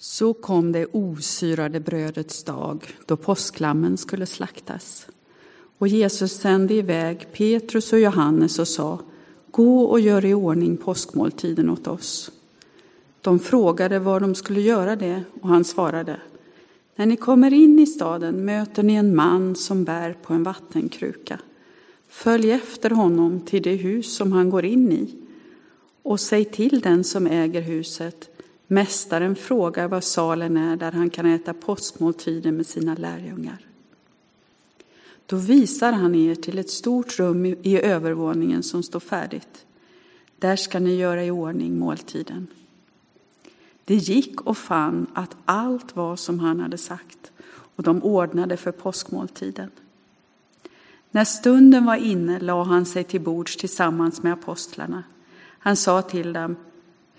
Så kom det osyrade brödets dag då påsklammen skulle slaktas. Och Jesus sände iväg Petrus och Johannes och sa Gå och gör i ordning påskmåltiden åt oss. De frågade var de skulle göra det och han svarade När ni kommer in i staden möter ni en man som bär på en vattenkruka. Följ efter honom till det hus som han går in i och säg till den som äger huset Mästaren frågar var salen är där han kan äta påskmåltiden med sina lärjungar. Då visar han er till ett stort rum i övervåningen som står färdigt. Där ska ni göra i ordning måltiden. Det gick och fann att allt var som han hade sagt och de ordnade för påskmåltiden. När stunden var inne lade han sig till bords tillsammans med apostlarna. Han sa till dem,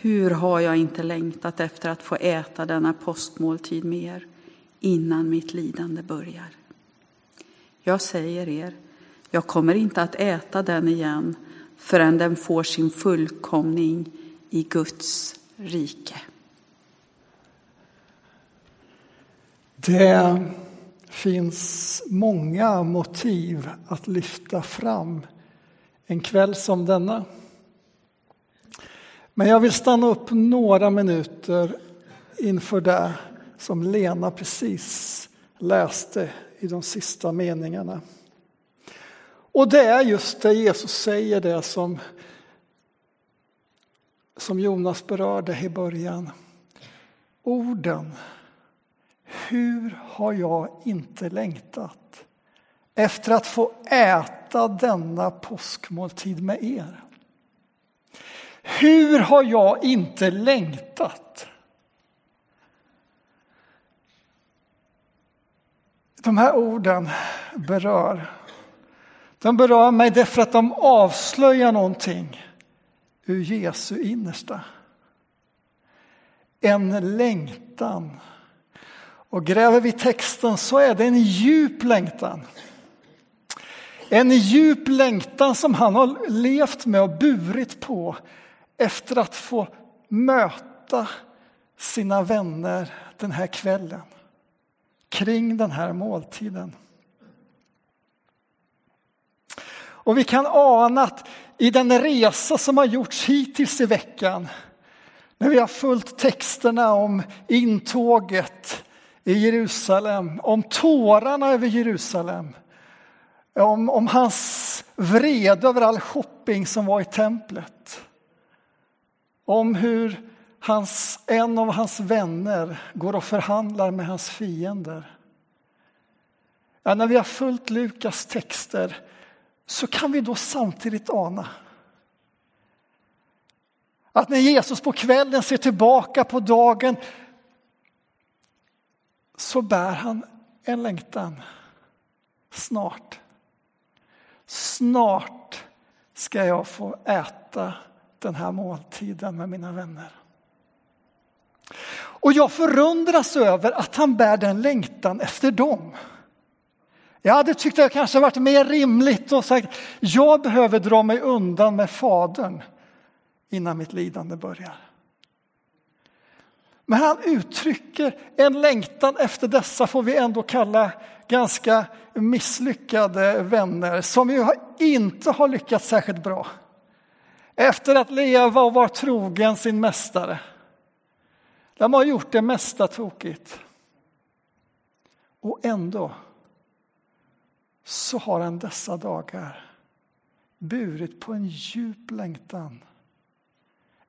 hur har jag inte längtat efter att få äta denna påskmåltid med er innan mitt lidande börjar. Jag säger er, jag kommer inte att äta den igen förrän den får sin fullkomning i Guds rike. Det finns många motiv att lyfta fram en kväll som denna. Men jag vill stanna upp några minuter inför det som Lena precis läste i de sista meningarna. Och det är just det Jesus säger, det som, som Jonas berörde i början. Orden. Hur har jag inte längtat efter att få äta denna påskmåltid med er? Hur har jag inte längtat? De här orden berör. De berör mig därför att de avslöjar någonting ur Jesu innersta. En längtan. Och gräver vi texten så är det en djup längtan. En djup längtan som han har levt med och burit på efter att få möta sina vänner den här kvällen kring den här måltiden. Och vi kan ana att i den resa som har gjorts hittills i veckan när vi har följt texterna om intåget i Jerusalem, om tårarna över Jerusalem, om, om hans vrede över all shopping som var i templet om hur hans, en av hans vänner går och förhandlar med hans fiender. Ja, när vi har följt Lukas texter så kan vi då samtidigt ana att när Jesus på kvällen ser tillbaka på dagen så bär han en längtan. Snart. Snart ska jag få äta den här måltiden med mina vänner. Och jag förundras över att han bär den längtan efter dem. Jag hade tyckt att det kanske varit mer rimligt och sagt jag behöver dra mig undan med Fadern innan mitt lidande börjar. Men han uttrycker en längtan efter dessa, får vi ändå kalla ganska misslyckade vänner som ju inte har lyckats särskilt bra efter att leva och vara trogen sin mästare. De har gjort det mesta tokigt. Och ändå så har han dessa dagar burit på en djup längtan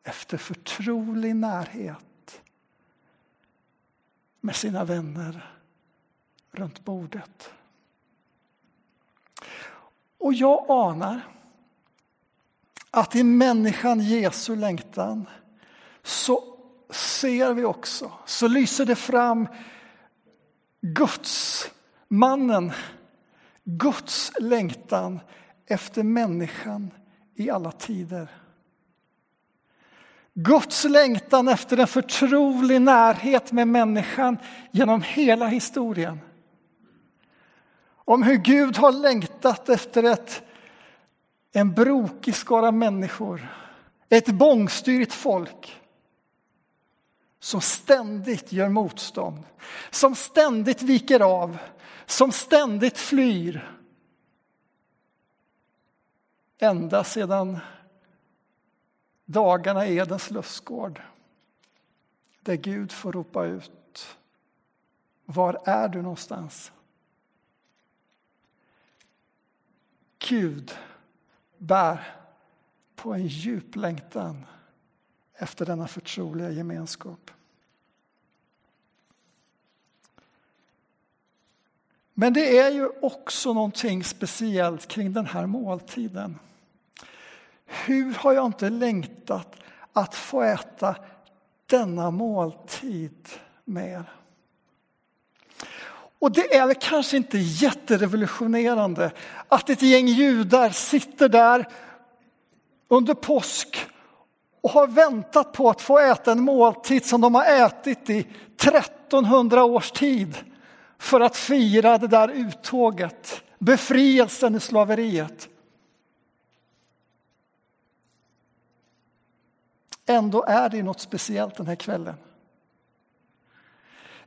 efter förtrolig närhet med sina vänner runt bordet. Och jag anar att i människan Jesu längtan så ser vi också, så lyser det fram Guds, mannen, Guds längtan efter människan i alla tider. Guds längtan efter en förtrolig närhet med människan genom hela historien. Om hur Gud har längtat efter ett en brokig skara människor, ett bångstyrigt folk som ständigt gör motstånd, som ständigt viker av, som ständigt flyr. Ända sedan dagarna i Edens lustgård, där Gud får ropa ut. Var är du någonstans? Gud bär på en djup längtan efter denna förtroliga gemenskap. Men det är ju också någonting speciellt kring den här måltiden. Hur har jag inte längtat att få äta denna måltid med er? Och det är väl kanske inte jätterevolutionerande att ett gäng judar sitter där under påsk och har väntat på att få äta en måltid som de har ätit i 1300 års tid för att fira det där uttåget, befrielsen i slaveriet. Ändå är det något speciellt den här kvällen.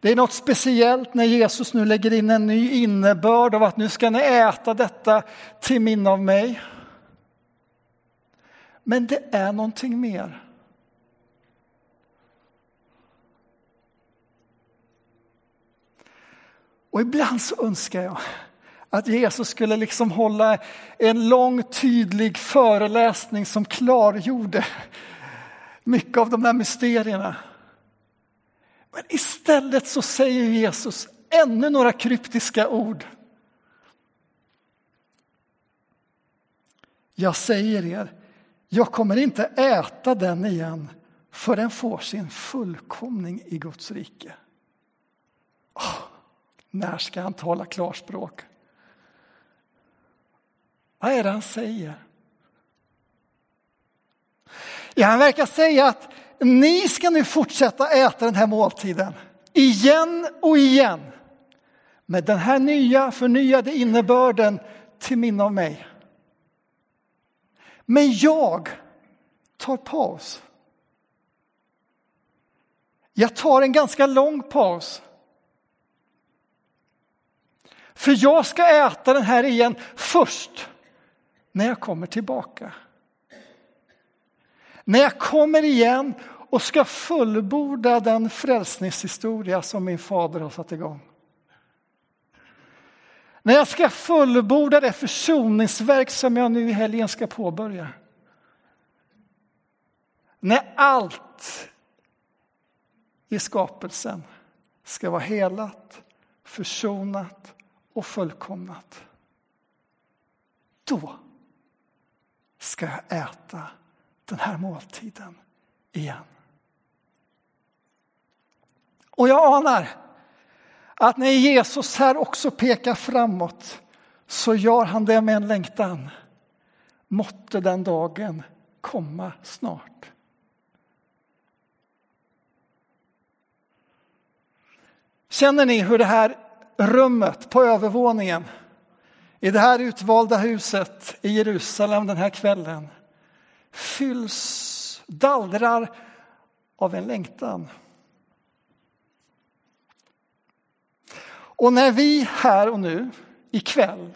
Det är något speciellt när Jesus nu lägger in en ny innebörd av att nu ska ni äta detta till minne av mig. Men det är någonting mer. Och ibland så önskar jag att Jesus skulle liksom hålla en lång tydlig föreläsning som klargjorde mycket av de där mysterierna. Men istället så säger Jesus ännu några kryptiska ord. Jag säger er, jag kommer inte äta den igen för den får sin fullkomning i Guds rike. Oh, när ska han tala klarspråk? Vad är det han säger? Ja, han verkar säga att ni ska nu fortsätta äta den här måltiden igen och igen med den här nya förnyade innebörden till minne av mig. Men jag tar paus. Jag tar en ganska lång paus. För jag ska äta den här igen först när jag kommer tillbaka. När jag kommer igen och ska fullborda den frälsningshistoria som min fader har satt igång. När jag ska fullborda det försoningsverk som jag nu i helgen ska påbörja. När allt i skapelsen ska vara helat, försonat och fullkomnat. Då ska jag äta den här måltiden igen. Och jag anar att när Jesus här också pekar framåt så gör han det med en längtan. Måtte den dagen komma snart. Känner ni hur det här rummet på övervåningen i det här utvalda huset i Jerusalem den här kvällen fylls, dallrar av en längtan. Och när vi här och nu ikväll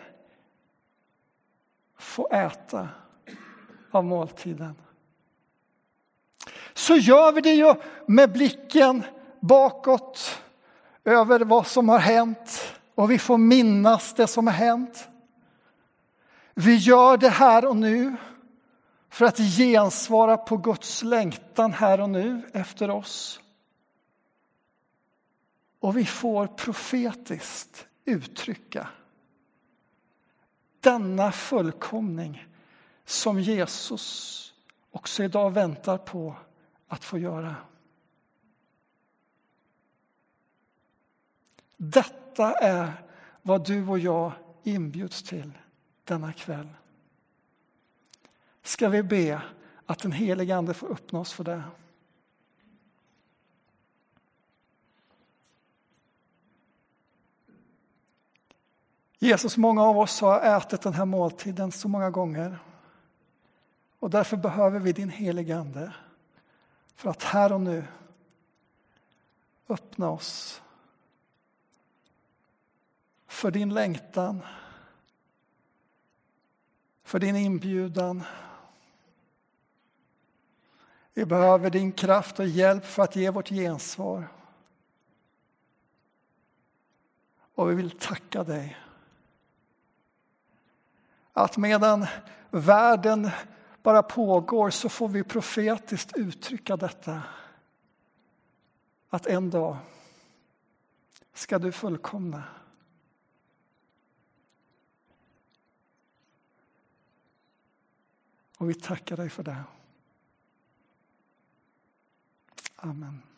får äta av måltiden så gör vi det ju med blicken bakåt över vad som har hänt och vi får minnas det som har hänt. Vi gör det här och nu för att gensvara på Guds längtan här och nu efter oss. Och vi får profetiskt uttrycka denna fullkomning som Jesus också idag väntar på att få göra. Detta är vad du och jag inbjuds till denna kväll. Ska vi be att den helige Ande får öppna oss för det. Jesus, många av oss har ätit den här måltiden så många gånger. Och därför behöver vi din helige Ande för att här och nu öppna oss för din längtan, för din inbjudan. Vi behöver din kraft och hjälp för att ge vårt gensvar. Och vi vill tacka dig. Att medan världen bara pågår så får vi profetiskt uttrycka detta. Att en dag ska du fullkomna. Och vi tackar dig för det. Amen.